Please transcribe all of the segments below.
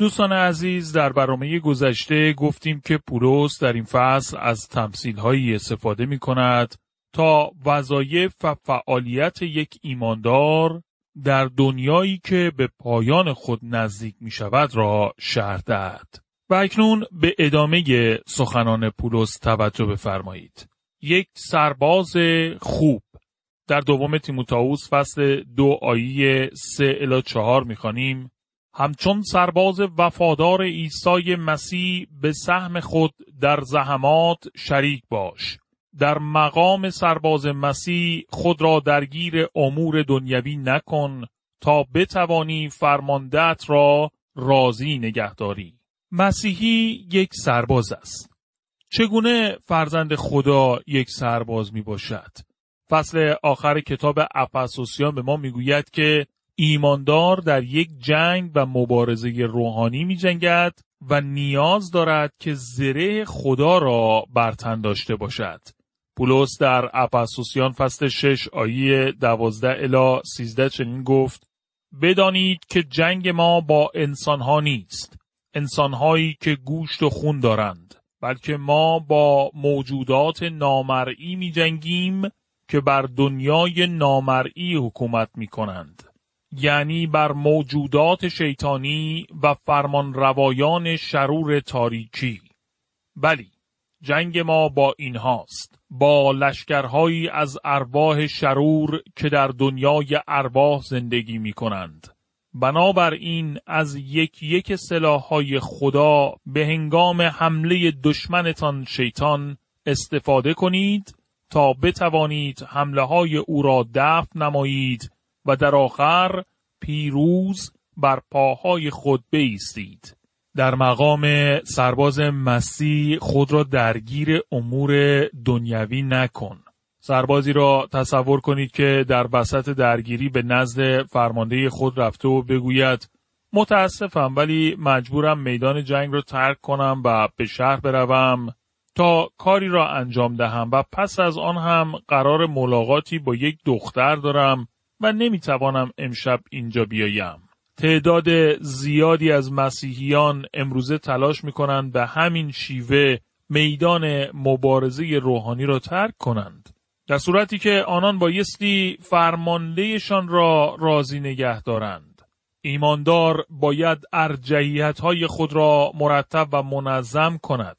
دوستان عزیز در برنامه گذشته گفتیم که پولس در این فصل از تمثیل هایی استفاده می کند تا وظایف و فعالیت یک ایماندار در دنیایی که به پایان خود نزدیک می شود را شرح دهد. و اکنون به ادامه سخنان پولس توجه بفرمایید. یک سرباز خوب در دوم تیموتائوس فصل دو آیه سه الا چهار می‌خوانیم همچون سرباز وفادار عیسی مسیح به سهم خود در زحمات شریک باش. در مقام سرباز مسیح خود را درگیر امور دنیوی نکن تا بتوانی فرماندت را راضی نگهداری. مسیحی یک سرباز است. چگونه فرزند خدا یک سرباز می باشد؟ فصل آخر کتاب افسوسیان به ما می‌گوید که ایماندار در یک جنگ و مبارزه روحانی می جنگد و نیاز دارد که زره خدا را برتن داشته باشد. پولس در اپسوسیان فصل 6 آیه 12 الا 13 چنین گفت بدانید که جنگ ما با انسانها نیست انسانهایی که گوشت و خون دارند بلکه ما با موجودات نامرئی می جنگیم که بر دنیای نامرئی حکومت می کنند. یعنی بر موجودات شیطانی و فرمان روایان شرور تاریکی. بلی، جنگ ما با اینهاست. با لشکرهایی از ارواح شرور که در دنیای ارواح زندگی می کنند. بنابراین از یک یک سلاحهای خدا به هنگام حمله دشمنتان شیطان استفاده کنید تا بتوانید حمله های او را دفع نمایید و در آخر پیروز بر پاهای خود بیستید. در مقام سرباز مسیح خود را درگیر امور دنیوی نکن. سربازی را تصور کنید که در وسط درگیری به نزد فرمانده خود رفته و بگوید متاسفم ولی مجبورم میدان جنگ را ترک کنم و به شهر بروم تا کاری را انجام دهم و پس از آن هم قرار ملاقاتی با یک دختر دارم و نمی‌توانم امشب اینجا بیایم. تعداد زیادی از مسیحیان امروزه تلاش می‌کنند به همین شیوه میدان مبارزه روحانی را ترک کنند. در صورتی که آنان بایستی فرماندهشان را راضی نگه دارند. ایماندار باید ارجحیت های خود را مرتب و منظم کند.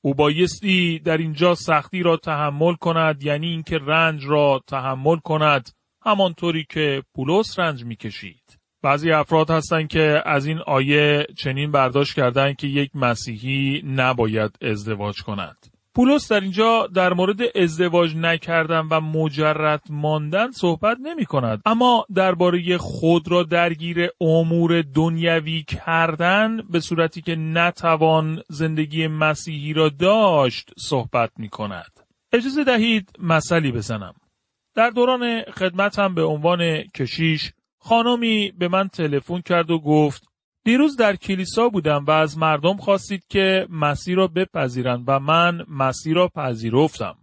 او بایستی در اینجا سختی را تحمل کند یعنی اینکه رنج را تحمل کند همانطوری که پولس رنج می‌کشید. بعضی افراد هستند که از این آیه چنین برداشت کردند که یک مسیحی نباید ازدواج کند. پولس در اینجا در مورد ازدواج نکردن و مجرد ماندن صحبت نمی کند اما درباره خود را درگیر امور دنیوی کردن به صورتی که نتوان زندگی مسیحی را داشت صحبت می کند اجازه دهید مسئله بزنم در دوران خدمتم به عنوان کشیش خانمی به من تلفن کرد و گفت دیروز در کلیسا بودم و از مردم خواستید که مسیح را بپذیرند و من مسیح را پذیرفتم.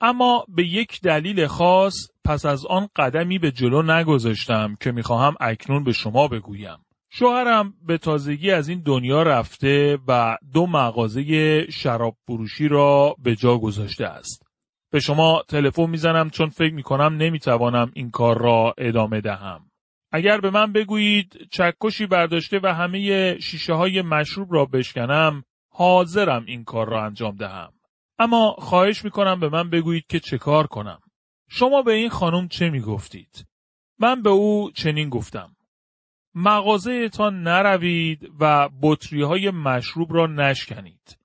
اما به یک دلیل خاص پس از آن قدمی به جلو نگذاشتم که می‌خواهم اکنون به شما بگویم. شوهرم به تازگی از این دنیا رفته و دو مغازه شراب فروشی را به جا گذاشته است. به شما تلفن می‌زنم چون فکر می‌کنم نمی‌توانم این کار را ادامه دهم. اگر به من بگویید چکشی برداشته و همه شیشه های مشروب را بشکنم حاضرم این کار را انجام دهم. اما خواهش می‌کنم به من بگویید که چه کار کنم. شما به این خانم چه می‌گفتید؟ من به او چنین گفتم. مغازه تان نروید و بطری های مشروب را نشکنید.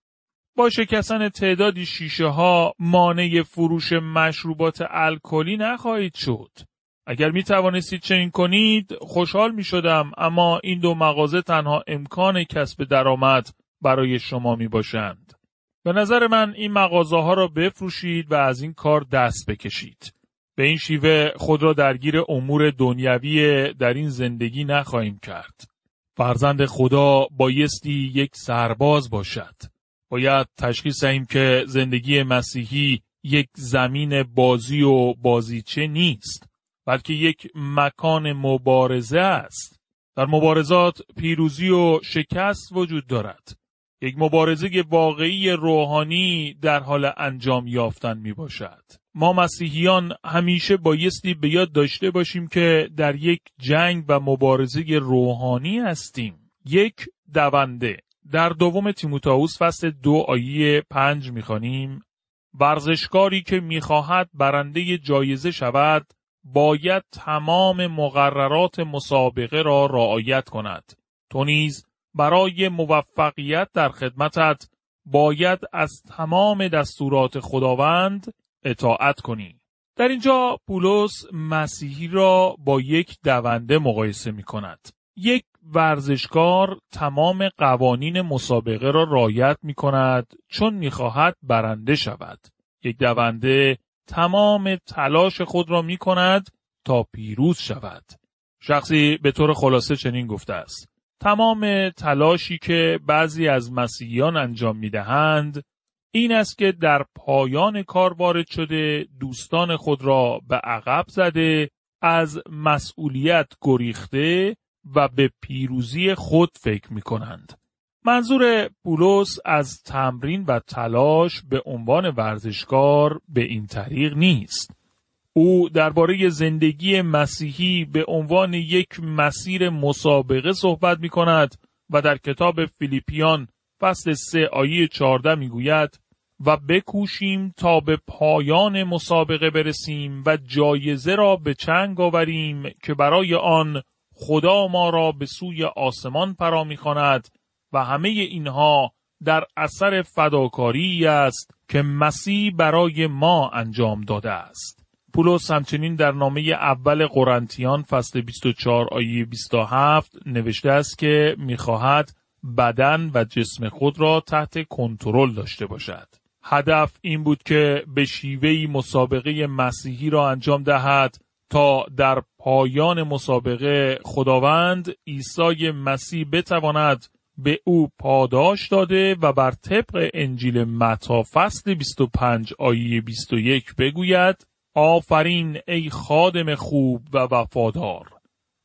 با شکستن تعدادی شیشه ها مانع فروش مشروبات الکلی نخواهید شد. اگر می توانستید چنین کنید خوشحال می شدم اما این دو مغازه تنها امکان کسب درآمد برای شما می باشند. به نظر من این مغازه ها را بفروشید و از این کار دست بکشید. به این شیوه خود را درگیر امور دنیوی در این زندگی نخواهیم کرد. فرزند خدا بایستی یک سرباز باشد. باید تشخیص دهیم که زندگی مسیحی یک زمین بازی و بازیچه نیست بلکه یک مکان مبارزه است. در مبارزات پیروزی و شکست وجود دارد. یک مبارزه واقعی روحانی در حال انجام یافتن می باشد. ما مسیحیان همیشه بایستی به یاد داشته باشیم که در یک جنگ و مبارزه روحانی هستیم. یک دونده در دوم تیموتائوس فصل دو آیه پنج می‌خوانیم ورزشکاری که می‌خواهد برنده جایزه شود باید تمام مقررات مسابقه را رعایت کند. تو نیز برای موفقیت در خدمتت باید از تمام دستورات خداوند اطاعت کنی. در اینجا پولس مسیحی را با یک دونده مقایسه می کند. یک ورزشکار تمام قوانین مسابقه را رایت می کند چون می خواهد برنده شود. یک دونده تمام تلاش خود را می کند تا پیروز شود. شخصی به طور خلاصه چنین گفته است. تمام تلاشی که بعضی از مسیحیان انجام می دهند این است که در پایان کار وارد شده دوستان خود را به عقب زده از مسئولیت گریخته و به پیروزی خود فکر می کنند. منظور پولس از تمرین و تلاش به عنوان ورزشکار به این طریق نیست. او درباره زندگی مسیحی به عنوان یک مسیر مسابقه صحبت می کند و در کتاب فیلیپیان فصل 3 آیه 14 می گوید و بکوشیم تا به پایان مسابقه برسیم و جایزه را به چنگ آوریم که برای آن خدا ما را به سوی آسمان فرا می‌خواند و همه اینها در اثر فداکاری است که مسیح برای ما انجام داده است. پولس همچنین در نامه اول قرنتیان فصل 24 آیه 27 نوشته است که می‌خواهد بدن و جسم خود را تحت کنترل داشته باشد. هدف این بود که به شیوهی مسابقه مسیحی را انجام دهد تا در پایان مسابقه خداوند عیسی مسیح بتواند به او پاداش داده و بر طبق انجیل متا فصل 25 آیه 21 بگوید آفرین ای خادم خوب و وفادار.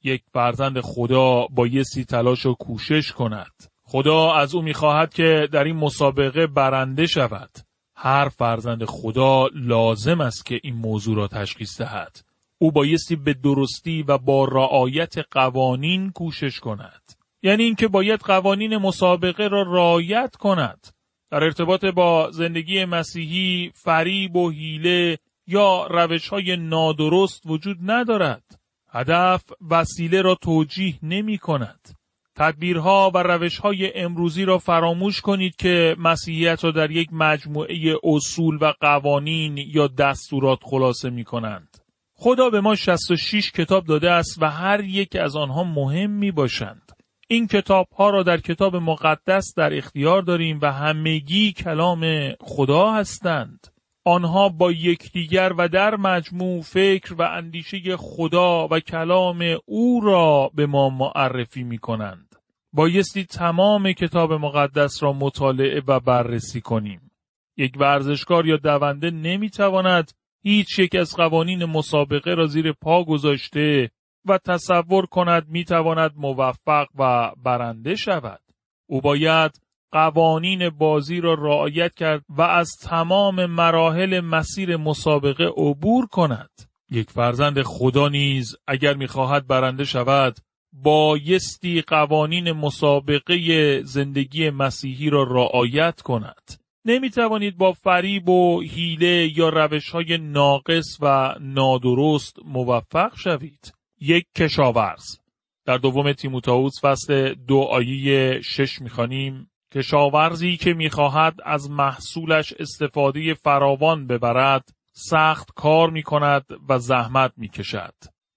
یک فرزند خدا بایستی تلاش و کوشش کند. خدا از او می‌خواهد که در این مسابقه برنده شود. هر فرزند خدا لازم است که این موضوع را تشخیص دهد. او بایستی به درستی و با رعایت قوانین کوشش کند. یعنی اینکه باید قوانین مسابقه را رعایت کند. در ارتباط با زندگی مسیحی فریب و حیله یا روش های نادرست وجود ندارد. هدف وسیله را توجیه نمی کند. تدبیرها و روشهای امروزی را فراموش کنید که مسیحیت را در یک مجموعه اصول و قوانین یا دستورات خلاصه می کنند. خدا به ما 66 کتاب داده است و هر یک از آنها مهم می باشند. این کتاب ها را در کتاب مقدس در اختیار داریم و همگی کلام خدا هستند. آنها با یکدیگر و در مجموع فکر و اندیشه خدا و کلام او را به ما معرفی می کنند. بایستی تمام کتاب مقدس را مطالعه و بررسی کنیم. یک ورزشکار یا دونده نمی‌تواند هیچ یک از قوانین مسابقه را زیر پا گذاشته و تصور کند می‌تواند موفق و برنده شود. او باید قوانین بازی را رعایت کرد و از تمام مراحل مسیر مسابقه عبور کند. یک فرزند خدا نیز اگر می‌خواهد برنده شود بایستی قوانین مسابقه زندگی مسیحی را رعایت کند. نمی توانید با فریب و حیله یا روش های ناقص و نادرست موفق شوید. یک کشاورز در دوم تیموتائوس فصل دو آیه شش می‌خوانیم کشاورزی که می‌خواهد از محصولش استفاده فراوان ببرد سخت کار می کند و زحمت می کشد.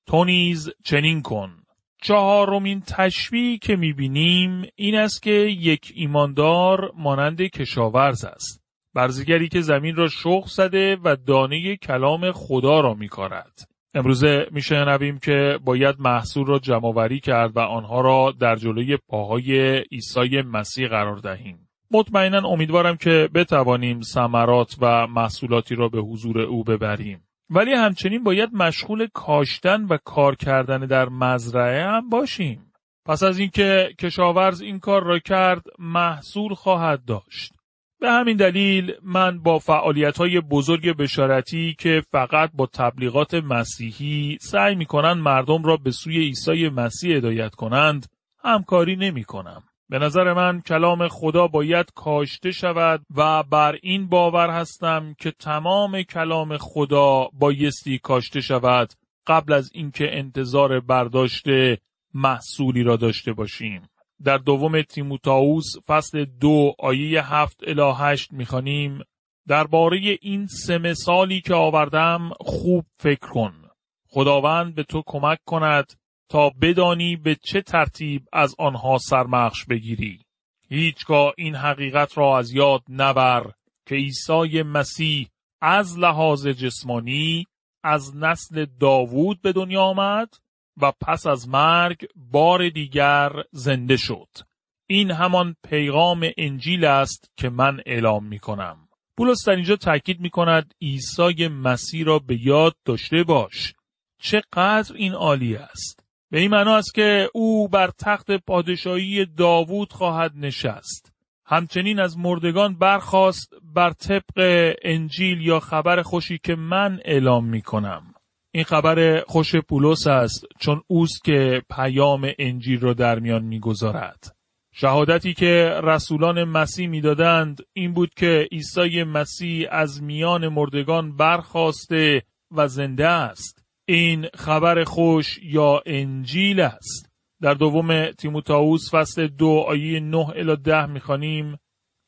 تو نیز چنین کن. چهارمین تشبیه که می‌بینیم این است که یک ایماندار مانند کشاورز است. برزگری که زمین را شخ زده و دانه کلام خدا را میکارد. امروزه میشنویم که باید محصول را جمعوری کرد و آنها را در جلوی پاهای عیسی مسیح قرار دهیم. مطمئنا امیدوارم که بتوانیم ثمرات و محصولاتی را به حضور او ببریم. ولی همچنین باید مشغول کاشتن و کار کردن در مزرعه هم باشیم. پس از اینکه کشاورز این کار را کرد محصول خواهد داشت. به همین دلیل من با فعالیت های بزرگ بشارتی که فقط با تبلیغات مسیحی سعی می کنند مردم را به سوی عیسی مسیح هدایت کنند همکاری نمی کنم. به نظر من کلام خدا باید کاشته شود و بر این باور هستم که تمام کلام خدا بایستی کاشته شود قبل از اینکه انتظار برداشت محصولی را داشته باشیم. در دوم تیموتائوس فصل دو آیه هفت الی هشت می‌خوانیم درباره این سه مثالی که آوردم خوب فکر کن. خداوند به تو کمک کند تا بدانی به چه ترتیب از آنها سرمخش بگیری. هیچگاه این حقیقت را از یاد نبر که عیسی مسیح از لحاظ جسمانی از نسل داوود به دنیا آمد و پس از مرگ بار دیگر زنده شد. این همان پیغام انجیل است که من اعلام می کنم. بولس در اینجا تاکید می کند عیسی مسیح را به یاد داشته باش. چقدر این عالی است. به این معنا است که او بر تخت پادشاهی داوود خواهد نشست. همچنین از مردگان برخواست بر طبق انجیل یا خبر خوشی که من اعلام می کنم. این خبر خوش پولس است چون اوست که پیام انجیل را در میان می‌گذارد. شهادتی که رسولان مسیح می‌دادند این بود که عیسی مسیح از میان مردگان برخواسته و زنده است. این خبر خوش یا انجیل است. در دوم تیموتائوس فصل دو آیه 9 الی 10 می‌خوانیم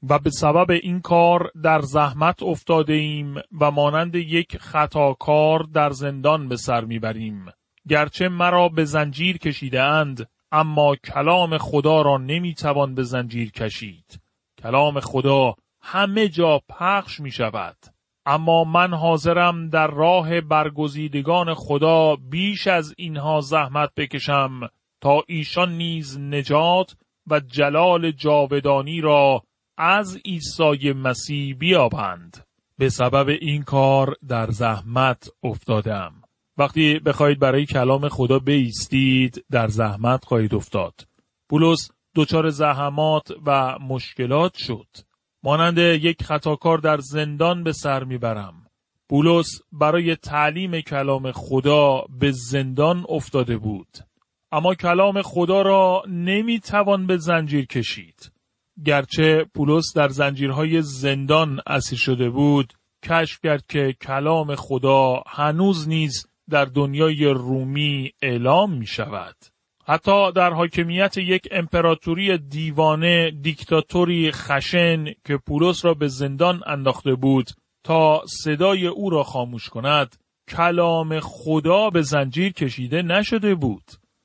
و به سبب این کار در زحمت افتاده ایم و مانند یک خطاکار در زندان به سر می‌بریم. گرچه مرا به زنجیر کشیده اند اما کلام خدا را نمی‌توان به زنجیر کشید. کلام خدا همه جا پخش می شود. اما من حاضرم در راه برگزیدگان خدا بیش از اینها زحمت بکشم تا ایشان نیز نجات و جلال جاودانی را از عیسی مسیح بیابند. به سبب این کار در زحمت افتادم. وقتی بخواهید برای کلام خدا بیستید در زحمت خواهید افتاد. بولس دچار زحمات و مشکلات شد. مانند یک خطاکار در زندان به سر می‌برم. بولس برای تعلیم کلام خدا به زندان افتاده بود. اما کلام خدا را نمی‌توان به زنجیر کشید. گرچه پولس در زنجیرهای زندان اسیر شده بود کشف کرد که کلام خدا هنوز نیز در دنیای رومی اعلام می شود. حتی در حاکمیت یک امپراتوری دیوانه دیکتاتوری خشن که پولس را به زندان انداخته بود تا صدای او را خاموش کند کلام خدا به زنجیر کشیده نشده بود.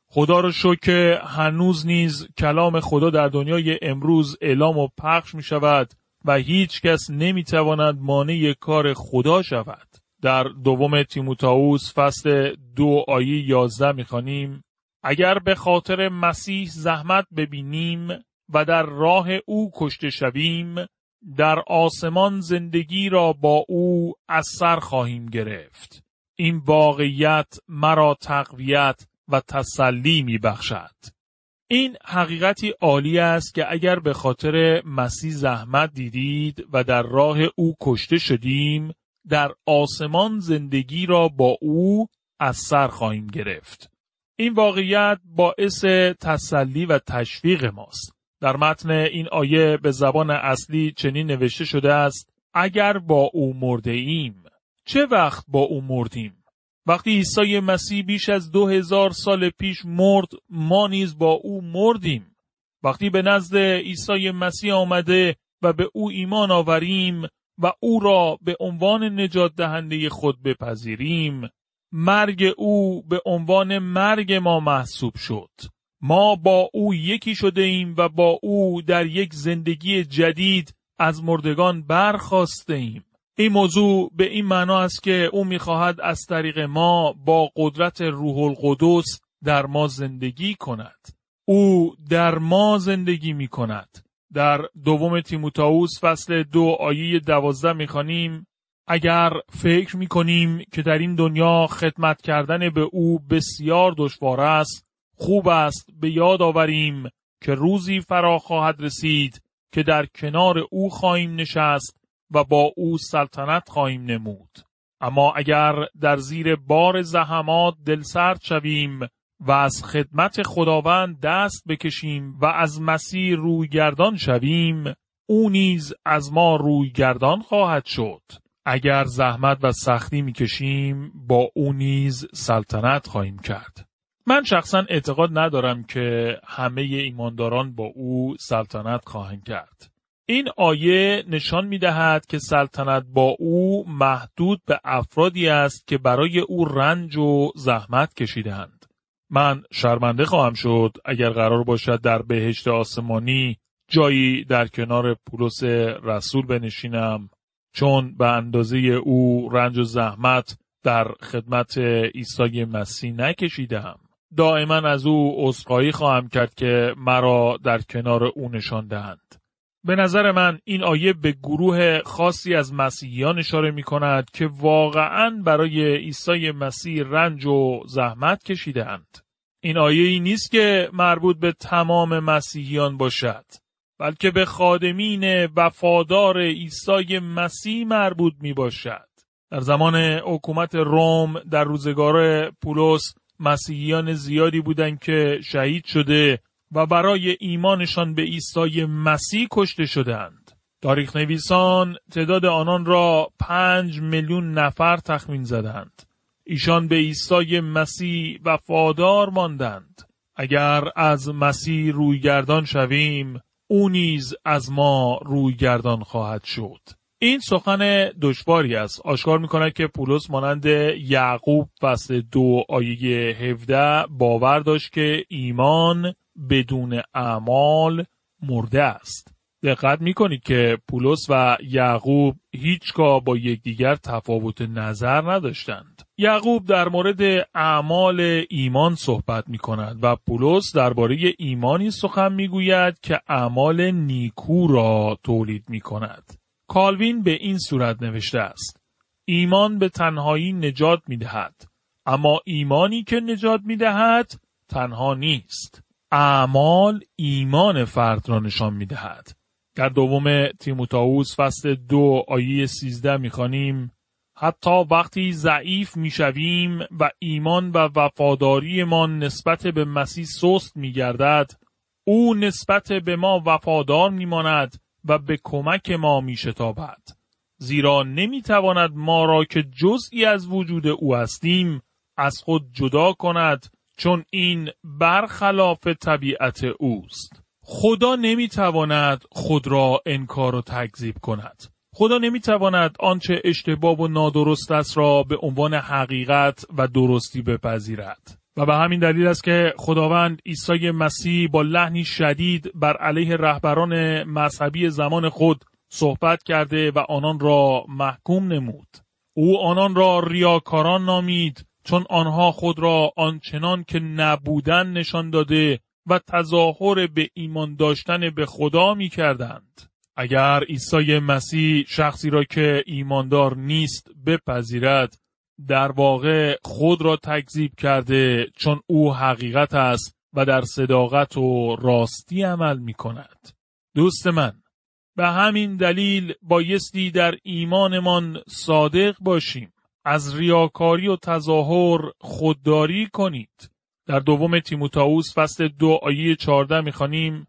خدا شکر که هنوز نیز کلام خدا در دنیای امروز اعلام و پخش می شود و هیچ کس نمی تواند مانع کار خدا شود. در دوم تیموتائوس فصل دو آیه یازده می خانیم اگر به خاطر مسیح زحمت ببینیم و در راه او کشته شویم در آسمان زندگی را با او از سر خواهیم گرفت. این واقعیت مرا تقویت و تسلی می بخشد. این حقیقتی عالی است که اگر به خاطر مسیح زحمت دیدید و در راه او کشته شدیم در آسمان زندگی را با او از سر خواهیم گرفت. این واقعیت باعث تسلی و تشویق ماست. در متن این آیه به زبان اصلی چنین نوشته شده است اگر با او مرده ایم چه وقت با او مردیم وقتی عیسی مسیح بیش از دو هزار سال پیش مرد ما نیز با او مردیم. وقتی به نزد عیسی مسیح آمده و به او ایمان آوریم و او را به عنوان نجات دهنده خود بپذیریم مرگ او به عنوان مرگ ما محسوب شد. ما با او یکی شده ایم و با او در یک زندگی جدید از مردگان برخواسته ایم. این موضوع به این معنا است که او می‌خواهد از طریق ما با قدرت روح القدس در ما زندگی کند. او در ما زندگی می کند. در دوم تیموتائوس فصل دو آیه دوازده می‌خوانیم اگر فکر می کنیم که در این دنیا خدمت کردن به او بسیار دشوار است خوب است به یاد آوریم که روزی فرا خواهد رسید که در کنار او خواهیم نشست و با او سلطنت خواهیم نمود. اما اگر در زیر بار زحمات دلسرد شویم و از خدمت خداوند دست بکشیم و از مسیر روی گردان شویم او نیز از ما روی گردان خواهد شد. اگر زحمت و سختی می‌کشیم با او نیز سلطنت خواهیم کرد من شخصا اعتقاد ندارم که همه ایمانداران با او سلطنت خواهند کرد این آیه نشان می دهد که سلطنت با او محدود به افرادی است که برای او رنج و زحمت کشیدند. من شرمنده خواهم شد اگر قرار باشد در بهشت آسمانی جایی در کنار پولس رسول بنشینم چون به اندازه او رنج و زحمت در خدمت عیسی مسیح نکشیدم. دائما از او عذرخواهی خواهم کرد که مرا در کنار او نشان دهند. به نظر من این آیه به گروه خاصی از مسیحیان اشاره می کند که واقعا برای عیسی مسیح رنج و زحمت کشیدهاند. این آیه ای نیست که مربوط به تمام مسیحیان باشد. بلکه به خادمین وفادار عیسی مسیح مربوط می باشد. در زمان حکومت روم در روزگار پولس مسیحیان زیادی بودند که شهید شده و برای ایمانشان به عیسی مسیح کشته شدند. تاریخ نویسان تعداد آنان را پنج میلیون نفر تخمین زدند. ایشان به عیسی مسیح وفادار ماندند. اگر از مسیح رویگردان شویم او نیز از ما رویگردان خواهد شد. این سخن دشواری است. آشکار می کند که پولس مانند یعقوب فصل دو آیه 17 باور داشت که ایمان بدون اعمال مرده است. دقت می کنید که پولس و یعقوب هیچگاه با یکدیگر تفاوت نظر نداشتند. یعقوب در مورد اعمال ایمان صحبت می کند و پولس درباره ایمانی سخن می گوید که اعمال نیکو را تولید می کند. کالوین به این صورت نوشته است. ایمان به تنهایی نجات می دهد. اما ایمانی که نجات می دهد تنها نیست. اعمال ایمان فرد را نشان می دهد. در دوم تیموتائوس فصل دو آیه سیزده می خانیم حتی وقتی ضعیف می شویم و ایمان و وفاداریمان نسبت به مسیح سست می گردد او نسبت به ما وفادار می ماند و به کمک ما می شتابد. زیرا نمی تواند ما را که جزئی از وجود او هستیم از خود جدا کند چون این برخلاف طبیعت اوست. خدا نمی‌تواند خود را انکار و تکذیب کند. خدا نمی‌تواند آنچه اشتباه و نادرست است را به عنوان حقیقت و درستی بپذیرد. و به همین دلیل است که خداوند عیسی مسیح با لحنی شدید بر علیه رهبران مذهبی زمان خود صحبت کرده و آنان را محکوم نمود. او آنان را ریاکاران نامید چون آنها خود را آنچنان که نبودن نشان داده و تظاهر به ایمان داشتن به خدا می کردند. اگر عیسی مسیح شخصی را که ایماندار نیست بپذیرد در واقع خود را تکذیب کرده چون او حقیقت است و در صداقت و راستی عمل می کند. دوست من به همین دلیل بایستی در ایمانمان صادق باشیم. از ریاکاری و تظاهر خودداری کنید. در دوم تیموتائوس فصل دو آیه چارده می‌خوانیم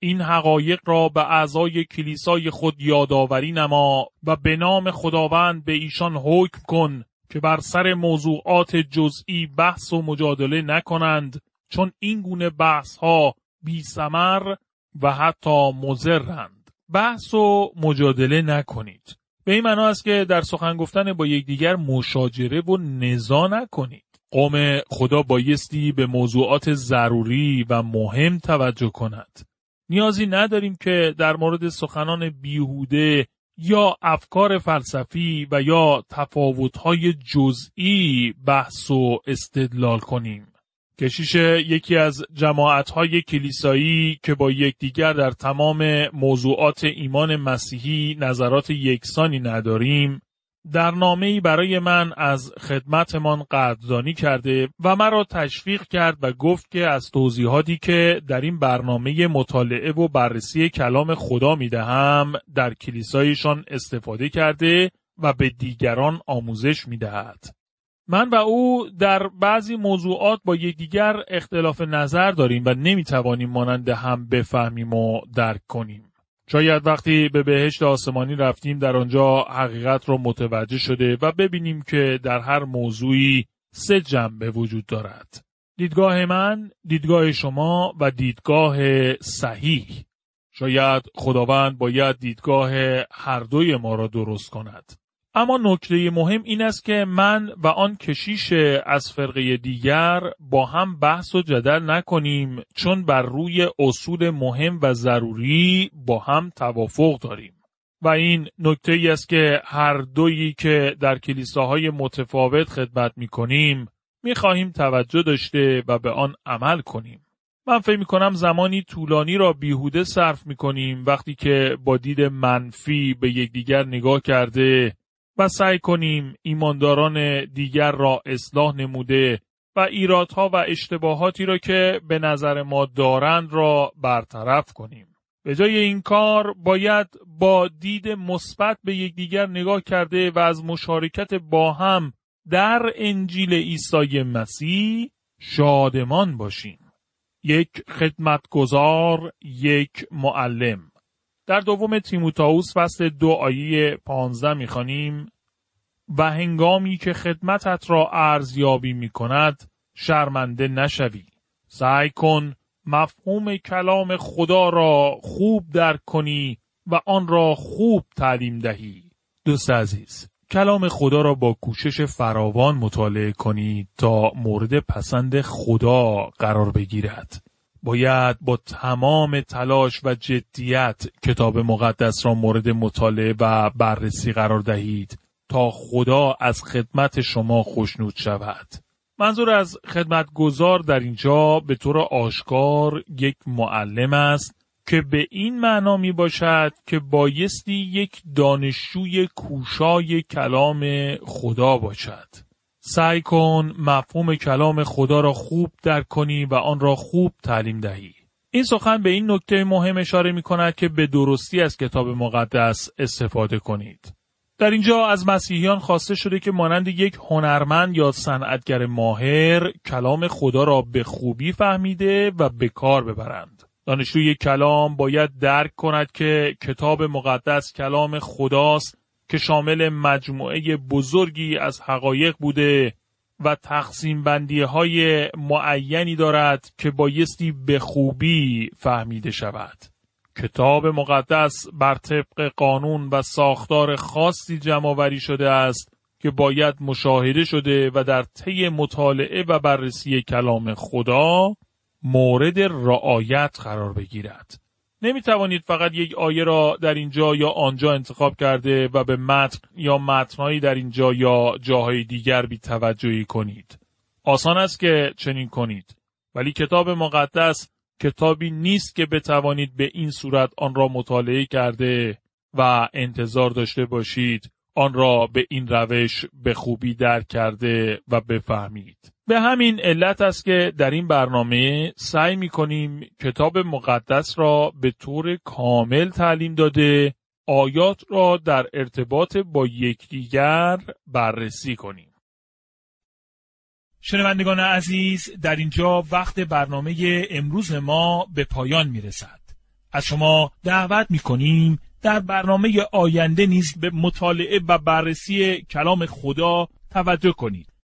این حقایق را به اعضای کلیسای خود یادآوری نما و به نام خداوند به ایشان حکم کن که بر سر موضوعات جزئی بحث و مجادله نکنند چون این گونه بحث ها بی سمر و حتی مزرند. بحث و مجادله نکنید. به این معنا است که در سخن گفتن با یکدیگر مشاجره و نزا نکنید. قوم خدا بایستی به موضوعات ضروری و مهم توجه کند. نیازی نداریم که در مورد سخنان بیهوده یا افکار فلسفی و یا تفاوتهای جزئی بحث و استدلال کنیم. کشیش یکی از جماعتهای کلیسایی که با یکدیگر در تمام موضوعات ایمان مسیحی نظرات یکسانی نداریم در نامه‌ای برای من از خدمتمان قدردانی کرده و مرا تشویق کرد و گفت که از توضیحاتی که در این برنامه مطالعه و بررسی کلام خدا می دهم در کلیسایشان استفاده کرده و به دیگران آموزش می دهد. من و او در بعضی موضوعات با یکدیگر اختلاف نظر داریم و نمی توانیم مانند هم بفهمیم و درک کنیم. شاید وقتی به بهشت آسمانی رفتیم در آنجا حقیقت را متوجه شده و ببینیم که در هر موضوعی سه جنبه وجود دارد. دیدگاه من، دیدگاه شما و دیدگاه صحیح. شاید خداوند باید دیدگاه هر دوی ما را درست کند. اما نکته مهم این است که من و آن کشیش از فرقه دیگر با هم بحث و جدل نکنیم چون بر روی اصول مهم و ضروری با هم توافق داریم. و این نکته ای است که هر دویی که در کلیساهای متفاوت خدمت می کنیم می خواهیم توجه داشته و به آن عمل کنیم. من فکر می کنم زمانی طولانی را بیهوده صرف می کنیم وقتی که با دید منفی به یکدیگر نگاه کرده و سعی کنیم ایمانداران دیگر را اصلاح نموده و ایرادها و اشتباهاتی را که به نظر ما دارند را برطرف کنیم. به جای این کار باید با دید مثبت به یکدیگر نگاه کرده و از مشارکت با هم در انجیل عیسی مسیح شادمان باشیم. یک خدمتگزار، یک معلم. در دوم تیموتائوس فصل دو آیه پانزده می‌خوانیم و هنگامی که خدمتت را ارزیابی می کند شرمنده نشوی. سعی کن مفهوم کلام خدا را خوب درک کنی و آن را خوب تعلیم دهی. دوست عزیز، کلام خدا را با کوشش فراوان مطالعه کنید تا مورد پسند خدا قرار بگیرد. باید با تمام تلاش و جدیت کتاب مقدس را مورد مطالعه و بررسی قرار دهید تا خدا از خدمت شما خوشنود شود. منظور از خدمتگزار در اینجا به طور آشکار یک معلم است که به این معنا می باشد که بایستی یک دانشجوی کوشای کلام خدا باشد. سعی کن مفهوم کلام خدا را خوب درک کنی و آن را خوب تعلیم دهی. این سخن به این نکته مهم اشاره می کند که به درستی از کتاب مقدس استفاده کنید. در اینجا از مسیحیان خواسته شده که مانند یک هنرمند یا صنعتگر ماهر کلام خدا را به خوبی فهمیده و به کار ببرند. دانشجوی کلام باید درک کند که کتاب مقدس کلام خداست که شامل مجموعه بزرگی از حقایق بوده و تقسیم بندی های معینی دارد که بایستی به خوبی فهمیده شود. کتاب مقدس بر طبق قانون و ساختار خاصی جمعآوری شده است که باید مشاهده شده و در طی مطالعه و بررسی کلام خدا مورد رعایت قرار بگیرد. نمی توانید فقط یک آیه را در اینجا یا آنجا انتخاب کرده و به متن یا متنهایی در اینجا یا جاهای دیگر بی توجهی کنید. آسان است که چنین کنید. ولی کتاب مقدس کتابی نیست که بتوانید به این صورت آن را مطالعه کرده و انتظار داشته باشید آن را به این روش به خوبی درک کرده و بفهمید. به همین علت است که در این برنامه سعی می کنیم کتاب مقدس را به طور کامل تعلیم داده آیات را در ارتباط با یکدیگر بررسی کنیم. شنوندگان عزیز در اینجا وقت برنامه امروز ما به پایان می رسد. از شما دعوت می کنیم در برنامه آینده نیز به مطالعه و بررسی کلام خدا توجه کنید.